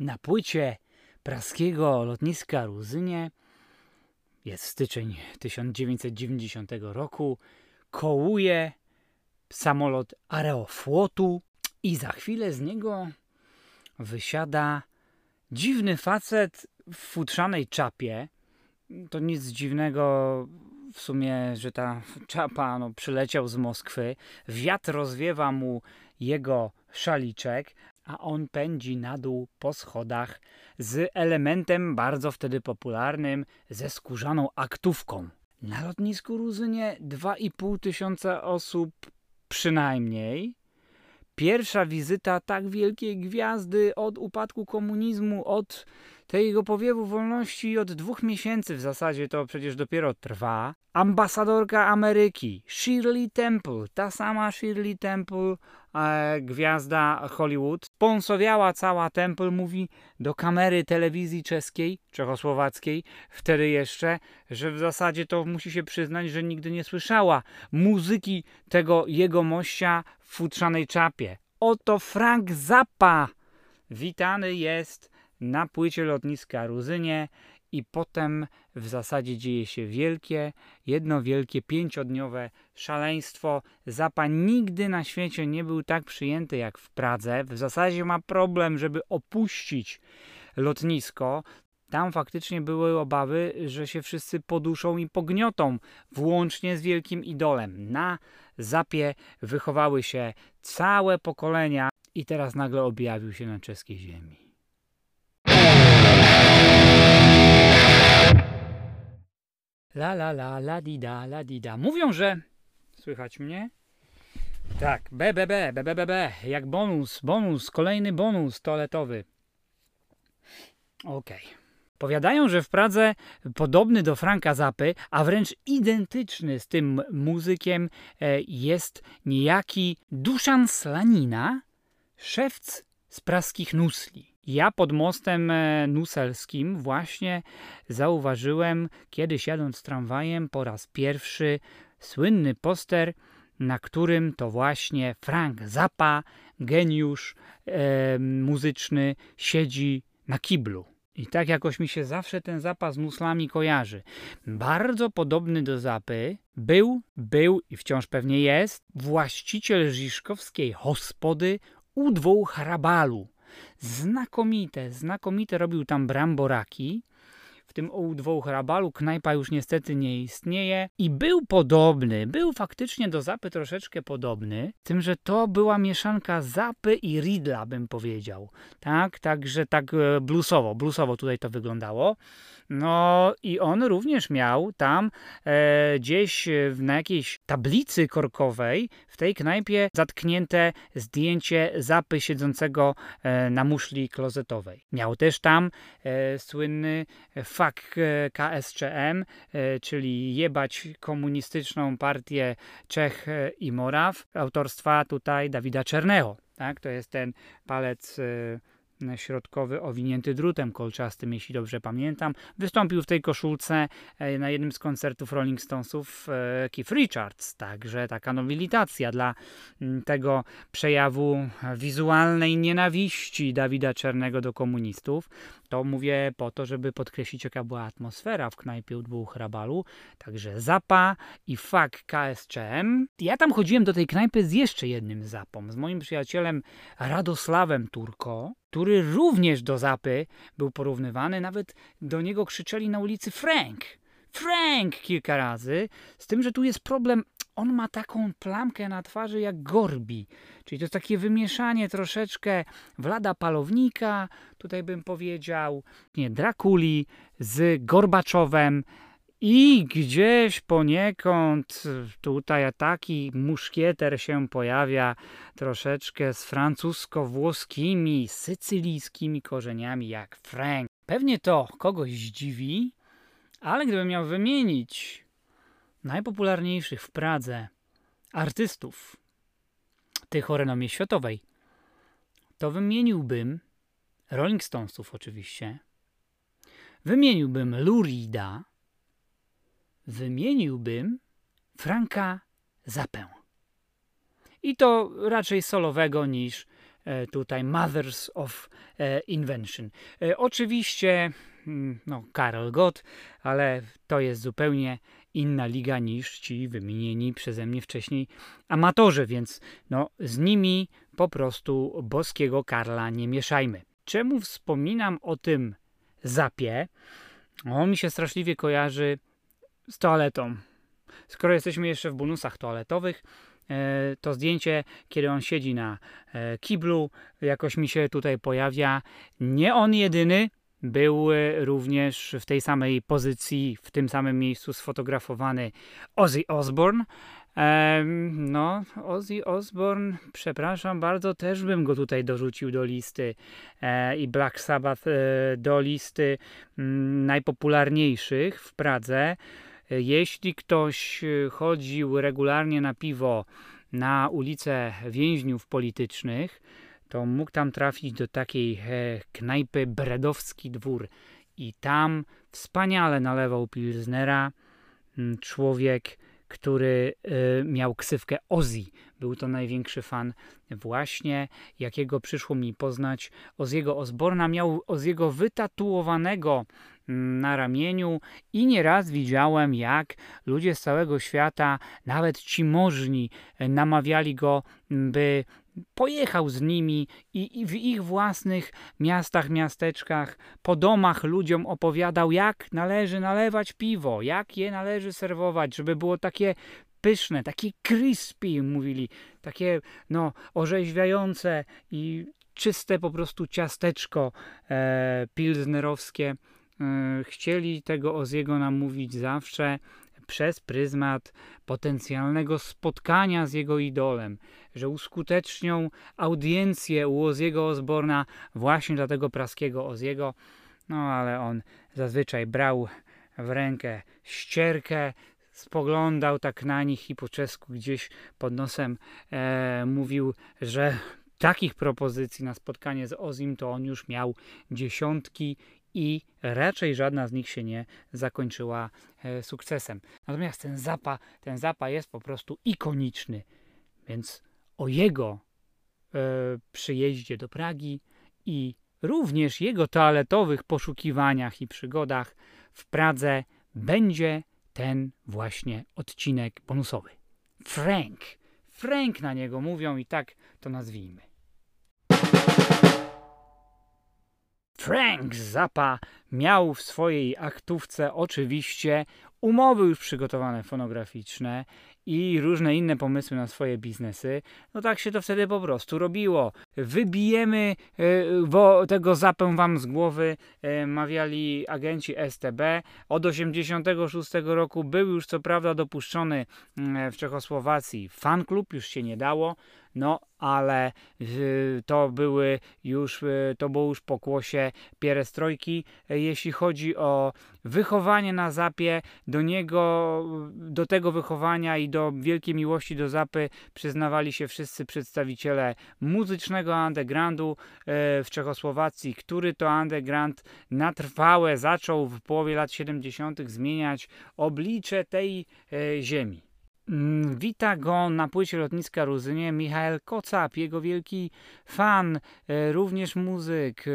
Na płycie praskiego lotniska Ruzynie jest styczeń 1990 roku. Kołuje samolot Aeroflotu i za chwilę z niego wysiada dziwny facet w futrzanej czapie. To nic dziwnego w sumie, że ta czapa no, przyleciał z Moskwy. Wiatr rozwiewa mu jego szaliczek, a on pędzi na dół po schodach z elementem bardzo wtedy popularnym, ze skórzaną aktówką. Na lotnisku Ruzynie 2,5 tysiąca osób przynajmniej. Pierwsza wizyta tak wielkiej gwiazdy od upadku komunizmu, od tego powiewu wolności od dwóch miesięcy w zasadzie to przecież dopiero trwa. Ambasadorka Ameryki, Shirley Temple, ta sama Shirley Temple, gwiazda Hollywood, sponsowiała cała Temple, mówi do kamery telewizji czeskiej, czechosłowackiej, wtedy jeszcze, że w zasadzie to musi się przyznać, że nigdy nie słyszała muzyki tego jego mościa w futrzanej czapie. Oto Frank Zappa! Witany jest na płycie lotniska Ruzynie i potem w zasadzie dzieje się wielkie, jedno wielkie pięciodniowe szaleństwo. Zapa nigdy na świecie nie był tak przyjęty jak w Pradze. W zasadzie ma problem, żeby opuścić lotnisko. Tam faktycznie były obawy, że się wszyscy poduszą i pogniotą, włącznie z wielkim idolem. Na Zapie wychowały się całe pokolenia i teraz nagle objawił się na czeskiej ziemi. La la la, la di da, la di da. Mówią, że... Słychać mnie? Tak, B, B, B, B, B, B, B. Jak bonus, bonus, kolejny bonus toaletowy. Okej. Okay. Powiadają, że w Pradze podobny do Franka Zapy, a wręcz identyczny z tym muzykiem e, jest niejaki Duszan Slanina, szewc z praskich nusli. Ja pod mostem e, nuselskim właśnie zauważyłem, kiedyś jadąc tramwajem po raz pierwszy, słynny poster, na którym to właśnie Frank Zappa, geniusz e, muzyczny, siedzi na kiblu. I tak jakoś mi się zawsze ten Zappa z nuslami kojarzy. Bardzo podobny do Zapy był, był i wciąż pewnie jest właściciel Żiszkowskiej hospody u dwóch hrabalu Znakomite, znakomite robił tam bramboraki. W tym U2 Hrabalu knajpa już niestety nie istnieje i był podobny, był faktycznie do Zapy troszeczkę podobny, tym, że to była mieszanka Zapy i Ridla, bym powiedział. Tak, także tak e, bluesowo, bluesowo tutaj to wyglądało. No i on również miał tam e, gdzieś na jakiejś tablicy korkowej w tej knajpie zatknięte zdjęcie zapy siedzącego e, na muszli klozetowej. Miał też tam e, słynny fak e, KSCM, e, czyli jebać komunistyczną partię Czech e, i Moraw, autorstwa tutaj Dawida Czernego. Tak? To jest ten palec środkowy owinięty drutem kolczastym, jeśli dobrze pamiętam. Wystąpił w tej koszulce na jednym z koncertów Rolling Stonesów Keith Richards, także taka nobilitacja dla mm, tego przejawu wizualnej nienawiści Dawida Czernego do komunistów. To mówię po to, żeby podkreślić, jaka była atmosfera w knajpie u dwóch rabalu. Także Zapa i FAK KSCM. Ja tam chodziłem do tej knajpy z jeszcze jednym Zapą, z moim przyjacielem Radosławem Turko, który również do Zapy był porównywany. Nawet do niego krzyczeli na ulicy Frank. Frank kilka razy, z tym, że tu jest problem on ma taką plamkę na twarzy jak Gorbi. Czyli to jest takie wymieszanie troszeczkę Wlada Palownika, tutaj bym powiedział, nie, Drakuli z Gorbaczowem i gdzieś poniekąd tutaj taki muszkieter się pojawia troszeczkę z francusko-włoskimi, sycylijskimi korzeniami jak Frank. Pewnie to kogoś zdziwi, ale gdybym miał wymienić najpopularniejszych w Pradze artystów, tych o renomie światowej, to wymieniłbym Rolling Stonesów oczywiście, wymieniłbym Lurida, wymieniłbym Franka Zapę. I to raczej solowego niż e, tutaj Mothers of e, Invention. Oczywiście mm, no, Karol Gott, ale to jest zupełnie inna liga niż ci wymienieni przeze mnie wcześniej amatorzy, więc no, z nimi po prostu boskiego Karla nie mieszajmy. Czemu wspominam o tym zapie? On mi się straszliwie kojarzy z toaletą. Skoro jesteśmy jeszcze w bonusach toaletowych, e, to zdjęcie, kiedy on siedzi na e, kiblu, jakoś mi się tutaj pojawia. Nie on jedyny, był również w tej samej pozycji, w tym samym miejscu sfotografowany Ozzy Osbourne. No, Ozzy Osbourne, przepraszam bardzo, też bym go tutaj dorzucił do listy e, i Black Sabbath e, do listy mm, najpopularniejszych w Pradze. E, jeśli ktoś chodził regularnie na piwo na ulicę więźniów politycznych, to mógł tam trafić do takiej knajpy Bredowski Dwór i tam wspaniale nalewał Pilznera mm, człowiek, który e, miał ksywkę Ozzy. Był to największy fan właśnie, jakiego przyszło mi poznać Oziego Osborna. Miał Oziego wytatuowanego mm, na ramieniu i nieraz widziałem, jak ludzie z całego świata, nawet ci możni, namawiali go, by pojechał z nimi i, i, w ich własnych miastach, miasteczkach, po domach ludziom opowiadał, jak należy nalewać piwo, jak je należy serwować, żeby było takie pyszne, takie crispy, mówili, takie no orzeźwiające i czyste po prostu ciasteczko e, pilznerowskie. E, chcieli tego Oziego namówić zawsze przez pryzmat potencjalnego spotkania z jego idolem, że uskutecznią audiencję u Oziego Osborna właśnie dla tego praskiego Oziego. No ale on zazwyczaj brał w rękę ścierkę, spoglądał tak na nich i po czesku gdzieś pod nosem e, mówił, że takich propozycji na spotkanie z Ozim to on już miał dziesiątki i raczej żadna z nich się nie zakończyła e, sukcesem. Natomiast ten Zapa, ten Zapa jest po prostu ikoniczny, więc o jego e, przyjeździe do Pragi i również jego toaletowych poszukiwaniach i przygodach w Pradze będzie ten właśnie odcinek bonusowy. Frank. Frank na niego mówią i tak to nazwijmy. Frank Zappa miał w swojej aktówce oczywiście umowy już przygotowane fonograficzne i różne inne pomysły na swoje biznesy, no tak się to wtedy po prostu robiło. Wybijemy bo e, tego zapę wam z głowy, e, mawiali agenci STB. Od 1986 roku był już co prawda dopuszczony mm, w Czechosłowacji fan klub, już się nie dało, no ale to były już, to było już pokłosie pierestrojki, jeśli chodzi o wychowanie na zapie, do niego, do tego wychowania i do wielkiej miłości do zapy przyznawali się wszyscy przedstawiciele muzycznego undergroundu y, w Czechosłowacji, który to underground na trwałe zaczął w połowie lat 70. zmieniać oblicze tej ziemi. Mm, wita go na płycie lotniska Ruzynie Michael Kocap, jego wielki fan, e, również muzyk, e,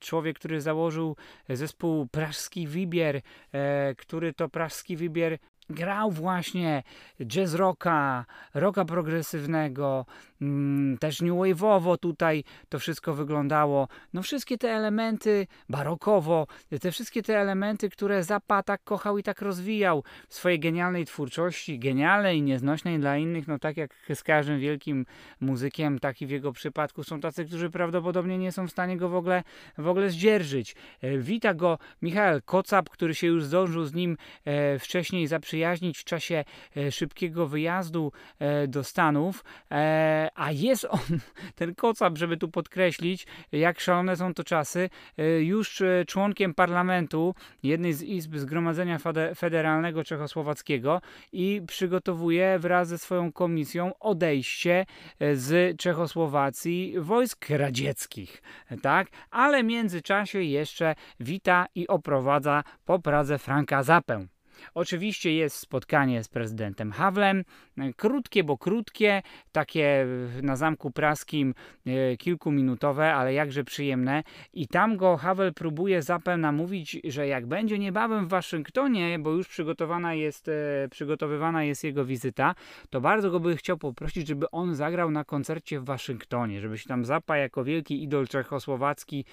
człowiek, który założył zespół Praszki Wibier, e, który to Praszki Wibier grał właśnie jazz rocka, rocka progresywnego, mm, też new wave'owo tutaj to wszystko wyglądało. No wszystkie te elementy barokowo, te wszystkie te elementy, które Zappa tak kochał i tak rozwijał w swojej genialnej twórczości, genialnej i nieznośnej dla innych, no tak jak z każdym wielkim muzykiem, tak i w jego przypadku są tacy, którzy prawdopodobnie nie są w stanie go w ogóle, w ogóle zdzierżyć. E, wita go Michał Kocap, który się już zdążył z nim e, wcześniej zaprzyjaźnić zaprzyjaźnić w czasie e, szybkiego wyjazdu e, do Stanów, e, a jest on, ten kocap, żeby tu podkreślić, jak szalone są to czasy, już członkiem parlamentu jednej z izb Zgromadzenia Federalnego Czechosłowackiego i przygotowuje wraz ze swoją komisją odejście z Czechosłowacji wojsk radzieckich, tak? Ale w międzyczasie jeszcze wita i oprowadza po Pradze Franka Zapę. Oczywiście jest spotkanie z prezydentem Hawlem, krótkie, bo krótkie, takie na Zamku Praskim kilkuminutowe, ale jakże przyjemne. I tam go Havel próbuje Zappę namówić, że jak będzie niebawem w Waszyngtonie, bo już przygotowana jest, przygotowywana jest jego wizyta, to bardzo go by chciał poprosić, żeby on zagrał na koncercie w Waszyngtonie, żeby się tam Zappa jako wielki idol czechosłowacki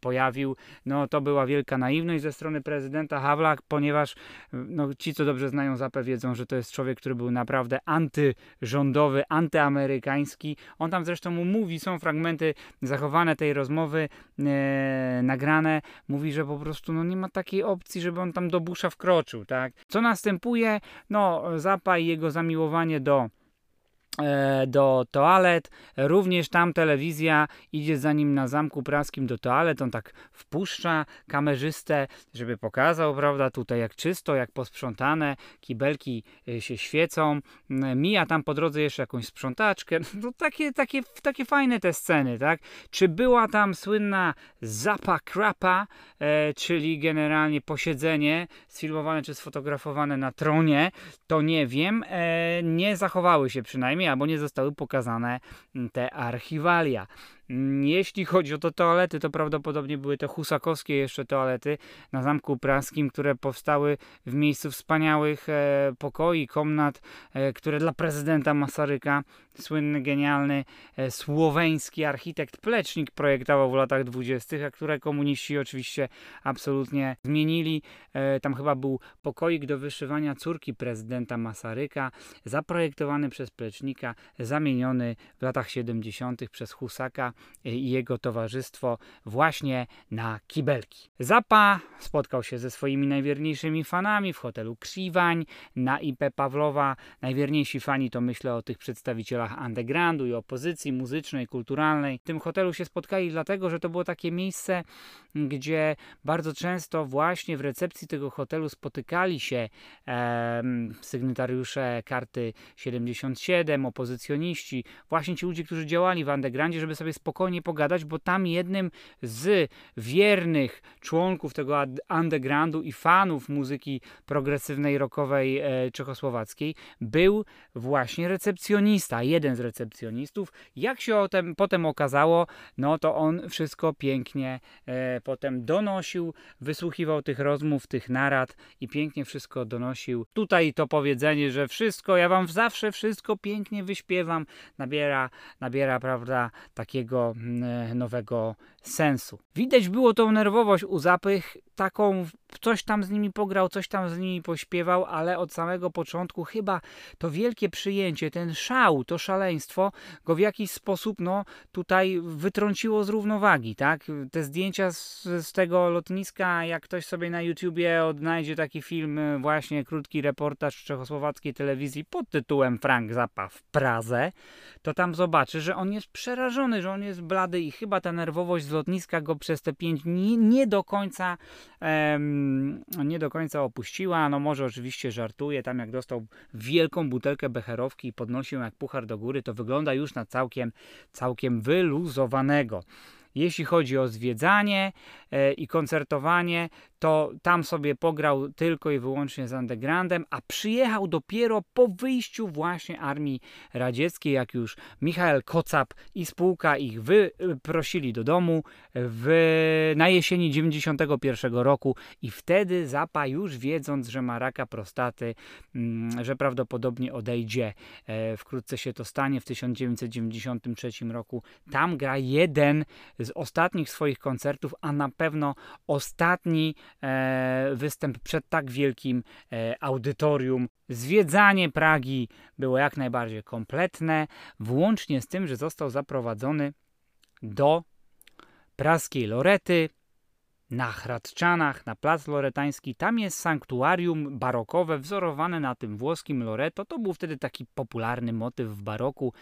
pojawił. No to była wielka naiwność ze strony prezydenta Havla, ponieważ no, ci, co dobrze znają Zapę, wiedzą, że to jest człowiek, który był naprawdę antyrządowy, antyamerykański. On tam zresztą mu mówi, są fragmenty zachowane tej rozmowy, e, nagrane. Mówi, że po prostu no, nie ma takiej opcji, żeby on tam do Busha wkroczył. Tak? Co następuje? No, Zapa i jego zamiłowanie do do toalet. Również tam telewizja idzie za nim na Zamku Praskim do toalet. On tak wpuszcza kamerzystę, żeby pokazał, prawda, tutaj jak czysto, jak posprzątane, kibelki e, się świecą. Mija tam po drodze jeszcze jakąś sprzątaczkę. No takie, takie, takie fajne te sceny, tak? Czy była tam słynna zapa krapa, e, czyli generalnie posiedzenie sfilmowane czy sfotografowane na tronie, to nie wiem. E, nie zachowały się przynajmniej albo nie zostały pokazane mm, te archiwalia. Jeśli chodzi o to toalety, to prawdopodobnie były te husakowskie jeszcze toalety na Zamku Praskim, które powstały w miejscu wspaniałych e, pokoi, komnat, e, które dla prezydenta Masaryka, słynny, genialny e, słoweński architekt Plecznik projektował w latach dwudziestych, a które komuniści oczywiście absolutnie zmienili. E, tam chyba był pokoik do wyszywania córki prezydenta Masaryka, zaprojektowany przez Plecznika, zamieniony w latach 70. przez Husaka i jego towarzystwo właśnie na kibelki. Zapa spotkał się ze swoimi najwierniejszymi fanami w hotelu Krzywań na IP Pawlowa. Najwierniejsi fani to myślę o tych przedstawicielach undergroundu i opozycji muzycznej, kulturalnej. W tym hotelu się spotkali dlatego, że to było takie miejsce, gdzie bardzo często właśnie w recepcji tego hotelu spotykali się e, sygnatariusze karty 77, opozycjoniści, właśnie ci ludzie, którzy działali w undergroundzie, żeby sobie spokojnie pogadać, bo tam jednym z wiernych członków tego undergroundu i fanów muzyki progresywnej, rockowej e, czechosłowackiej był właśnie recepcjonista, jeden z recepcjonistów. Jak się o tym potem okazało, no to on wszystko pięknie e, potem donosił, wysłuchiwał tych rozmów, tych narad i pięknie wszystko donosił. Tutaj to powiedzenie, że wszystko, ja wam zawsze wszystko pięknie wyśpiewam, nabiera, nabiera prawda, takiego mm, nowego sensu. Widać było tą nerwowość u Zapych, taką coś tam z nimi pograł, coś tam z nimi pośpiewał, ale od samego początku chyba to wielkie przyjęcie, ten szał, to szaleństwo go w jakiś sposób no tutaj wytrąciło z równowagi, tak? Te zdjęcia z, z tego lotniska, jak ktoś sobie na YouTubie odnajdzie taki film, e, właśnie krótki reportaż czechosłowackiej telewizji pod tytułem Frank Zappa w Pradze, to tam zobaczy, że on jest przerażony, że on jest blady i chyba ta nerwowość z lotniska go przez te pięć dni nie do końca em, nie do końca opuściła. No może oczywiście żartuje, tam jak dostał wielką butelkę becherowki i podnosił jak puchar do góry, to wygląda już na całkiem, całkiem wyluzowanego. Jeśli chodzi o zwiedzanie i koncertowanie, to tam sobie pograł tylko i wyłącznie z undergroundem, a przyjechał dopiero po wyjściu właśnie armii radzieckiej, jak już Michael Kocap i spółka ich wyprosili do domu w, na jesieni 91 roku i wtedy Zapa już wiedząc, że ma raka prostaty, mm, że prawdopodobnie odejdzie, e, wkrótce się to stanie w 1993 roku, tam gra jeden z ostatnich swoich koncertów, a na pewno ostatni e, występ przed tak wielkim e, audytorium. Zwiedzanie Pragi było jak najbardziej kompletne, włącznie z tym, że został zaprowadzony do praskiej Lorety, na Hradczanach, na plac loretański. Tam jest sanktuarium barokowe wzorowane na tym włoskim Loreto. To był wtedy taki popularny motyw w baroku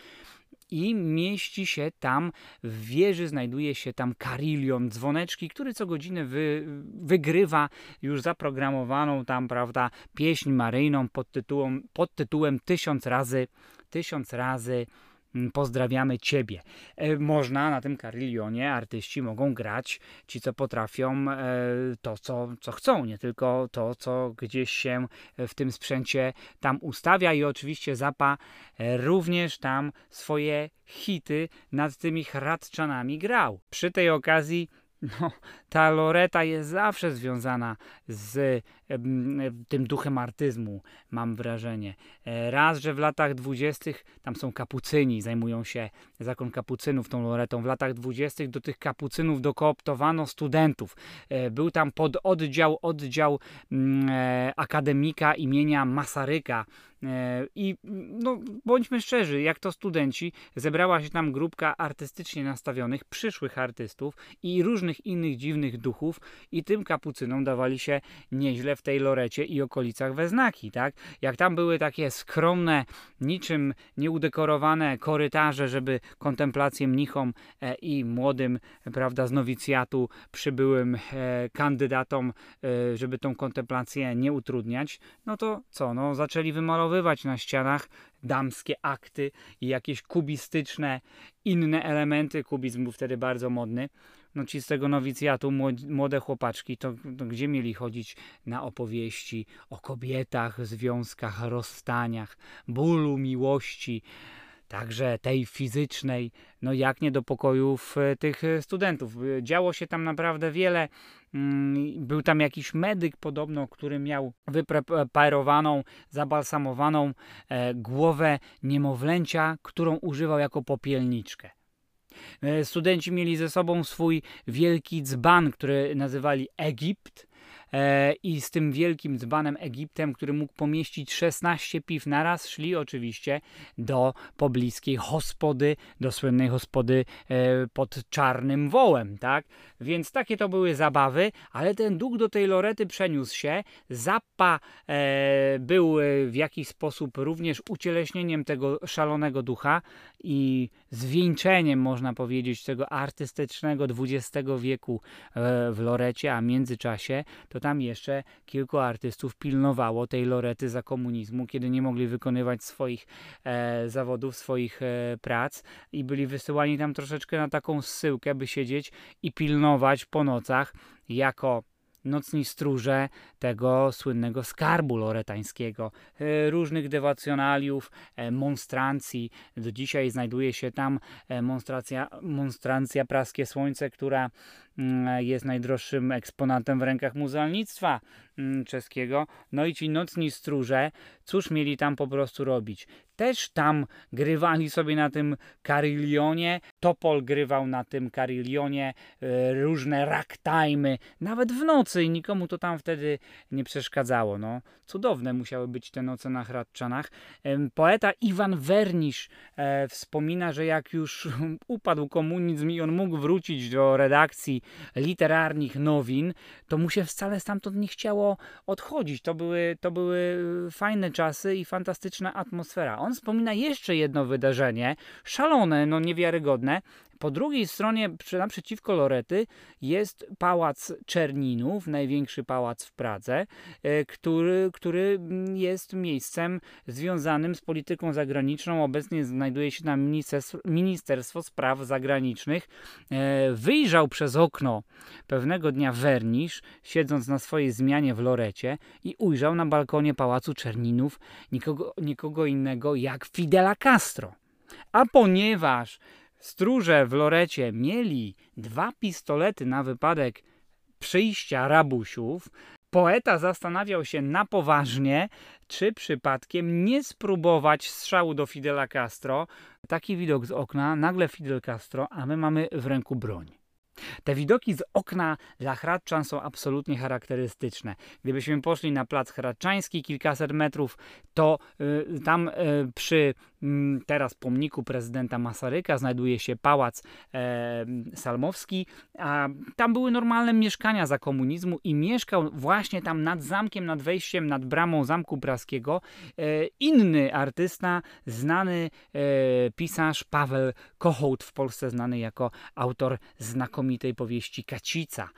i mieści się tam, w wieży znajduje się tam karilion, dzwoneczki, który co godzinę wy, wygrywa już zaprogramowaną tam, prawda, pieśń maryjną pod tytułem, pod tytułem tysiąc razy, tysiąc razy pozdrawiamy Ciebie. E, można na tym karillionie, artyści mogą grać, ci co potrafią, e, to co, co chcą, nie tylko to, co gdzieś się w tym sprzęcie tam ustawia i oczywiście Zapa również tam swoje hity nad tymi hradczanami grał. Przy tej okazji no, ta Loreta jest zawsze związana z tym duchem artyzmu, mam wrażenie. E, raz, że w latach dwudziestych tam są kapucyni, zajmują się zakon kapucynów tą Loretą. W latach dwudziestych do tych kapucynów dokooptowano studentów. E, był tam pod oddział, oddział mm, e, akademika imienia Masaryka, i no, bądźmy szczerzy, jak to studenci, zebrała się tam grupka artystycznie nastawionych, przyszłych artystów i różnych innych dziwnych duchów, i tym kapucynom dawali się nieźle w tej Lorecie i okolicach we znaki, tak? Jak tam były takie skromne, niczym nieudekorowane korytarze, żeby kontemplację mnichom e, i młodym, prawda, z nowicjatu przybyłym e, kandydatom, e, żeby tą kontemplację nie utrudniać, no to co, no zaczęli wymalowywać na ścianach damskie akty i jakieś kubistyczne inne elementy. Kubizm był wtedy bardzo modny no ci z tego nowicjatu, młode chłopaczki, to, to, gdzie mieli chodzić na opowieści o kobietach, związkach, rozstaniach, bólu, miłości, także tej fizycznej, no jak nie do pokojów e, tych e, studentów. E, działo się tam naprawdę wiele. Mm, był tam jakiś medyk podobno, który miał wypreparowaną, zabalsamowaną głowę niemowlęcia, którą używał jako popielniczkę. E, studenci mieli ze sobą swój wielki dzban, który nazywali Egipt E, i z tym wielkim dzbanem Egiptem, który mógł pomieścić 16 piw naraz, szli oczywiście do pobliskiej hospody, do słynnej hospody e, pod Czarnym Wołem, tak? Więc takie to były zabawy, ale ten duch do tej Lorety przeniósł się. Zappa był w jakiś sposób również ucieleśnieniem tego szalonego ducha i zwieńczeniem, można powiedzieć, tego artystycznego XX wieku w Lorecie, a w międzyczasie to tam jeszcze kilku artystów pilnowało tej lorety za komunizmu, kiedy nie mogli wykonywać swoich e, zawodów, swoich e, prac i byli wysyłani tam troszeczkę na taką zsyłkę, by siedzieć i pilnować po nocach jako nocni stróże tego słynnego skarbu loretańskiego, e, różnych dewacjonaliów, e, monstrancji. Do dzisiaj znajduje się tam e, monstracja, monstrancja Praskie Słońce, która mm, jest najdroższym eksponatem w rękach muzealnictwa mm, czeskiego. No i ci nocni stróże, cóż mieli tam po prostu robić? Też tam grywali sobie na tym karillionie, Topol grywał na tym karillionie, różne ragtime'y, nawet w nocy i nikomu to tam wtedy nie przeszkadzało. No, cudowne musiały być te noce na Hradczanach. Poeta Iwan Wernisz e, wspomina, że jak już upadł komunizm i on mógł wrócić do redakcji literarnych nowin, to mu się wcale stamtąd nie chciało odchodzić. To były, to były fajne czasy i fantastyczna atmosfera. On wspomina jeszcze jedno wydarzenie, szalone, no niewiarygodne, po drugiej stronie, naprzeciwko Lorety, jest pałac Czerninów, największy pałac w Pradze, e, który, który jest miejscem związanym z polityką zagraniczną. Obecnie znajduje się tam Ministerstwo, Ministerstwo Spraw Zagranicznych. E, wyjrzał przez okno pewnego dnia Wernisz, siedząc na swojej zmianie w Lorecie i ujrzał na balkonie pałacu Czerninów nikogo, nikogo innego jak Fidela Castro. A ponieważ Stróże w Lorecie mieli dwa pistolety na wypadek przyjścia rabusiów. Poeta zastanawiał się na poważnie, czy przypadkiem nie spróbować strzału do Fidela Castro. Taki widok z okna, nagle Fidel Castro, a my mamy w ręku broń. Te widoki z okna dla Hradczan są absolutnie charakterystyczne. Gdybyśmy poszli na plac Hradczański kilkaset metrów, to y, tam y, przy y, teraz pomniku prezydenta Masaryka znajduje się pałac e, Salmowski, a tam były normalne mieszkania za komunizmu i mieszkał właśnie tam nad zamkiem, nad wejściem, nad bramą Zamku Praskiego e, inny artysta, znany e, pisarz Paweł Kochout, w Polsce znany jako autor znakomitych znakomitej powieści Kacica.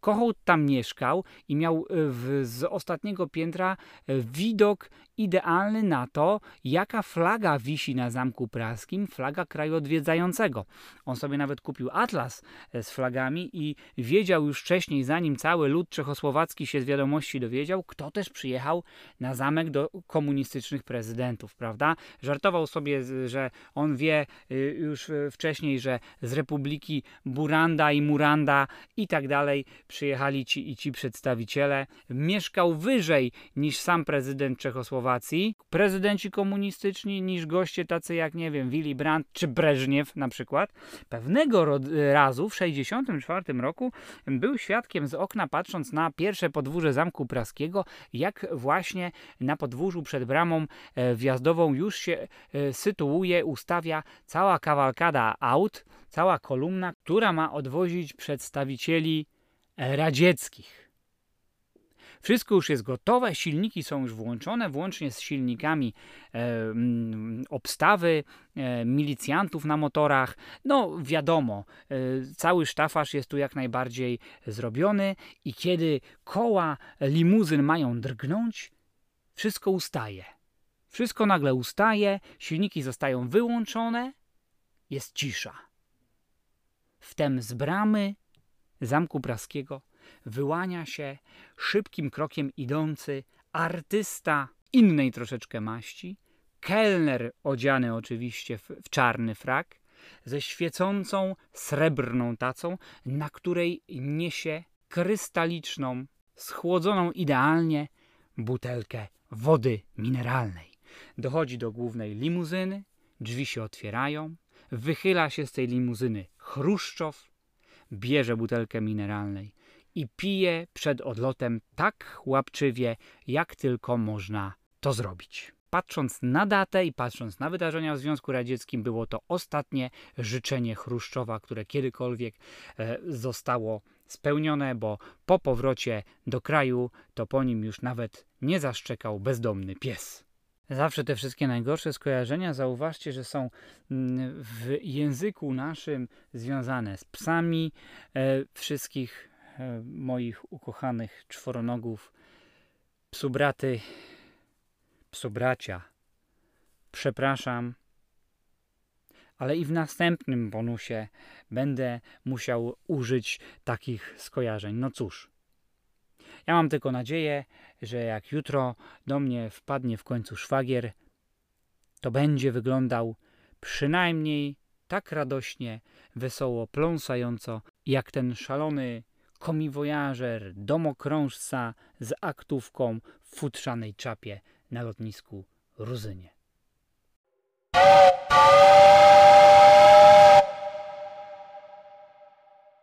Kochout tam mieszkał i miał w, z ostatniego piętra widok idealny na to, jaka flaga wisi na Zamku Praskim, flaga kraju odwiedzającego. On sobie nawet kupił atlas z flagami i wiedział już wcześniej, zanim cały lud czechosłowacki się z wiadomości dowiedział, kto też przyjechał na zamek do komunistycznych prezydentów, prawda? Żartował sobie, że on wie y, już wcześniej, że z Republiki Buranda i Muranda i tak dalej przyjechali ci i ci przedstawiciele. Mieszkał wyżej niż sam prezydent Czechosłowacji, prezydenci komunistyczni niż goście tacy jak, nie wiem, Willy Brandt czy Breżniew na przykład. Pewnego razu w 1964 roku był świadkiem z okna, patrząc na pierwsze podwórze Zamku Praskiego, jak właśnie na podwórzu przed bramą e, wjazdową już się e, sytuuje, ustawia cała kawalkada aut, cała kolumna, która ma odwozić przedstawicieli radzieckich. Wszystko już jest gotowe, silniki są już włączone, włącznie z silnikami e, mm, obstawy, e, milicjantów na motorach. No wiadomo, e, cały sztafaż jest tu jak najbardziej zrobiony i kiedy koła limuzyn mają drgnąć, wszystko ustaje. Wszystko nagle ustaje, silniki zostają wyłączone, jest cisza. Wtem z bramy Zamku Praskiego wyłania się szybkim krokiem idący artysta innej troszeczkę maści, kelner odziany oczywiście w, w czarny frak, ze świecącą srebrną tacą, na której niesie krystaliczną, schłodzoną idealnie butelkę wody mineralnej. Dochodzi do głównej limuzyny, drzwi się otwierają, wychyla się z tej limuzyny Chruszczow, bierze butelkę mineralnej i pije przed odlotem tak łapczywie, jak tylko można to zrobić. Patrząc na datę i patrząc na wydarzenia w Związku Radzieckim, było to ostatnie życzenie Chruszczowa, które kiedykolwiek e, zostało spełnione, bo po powrocie do kraju to po nim już nawet nie zaszczekał bezdomny pies. Zawsze te wszystkie najgorsze skojarzenia, zauważcie, że są mm, w języku naszym związane z psami e, wszystkich e, moich ukochanych czworonogów, psubraty, psubracia. Przepraszam, ale i w następnym bonusie będę musiał użyć takich skojarzeń. No cóż, ja mam tylko nadzieję, że jak jutro do mnie wpadnie w końcu szwagier, to będzie wyglądał przynajmniej tak radośnie, wesoło, pląsająco, jak ten szalony komiwojażer, domokrążca z aktówką w futrzanej czapie na lotnisku Ruzynie.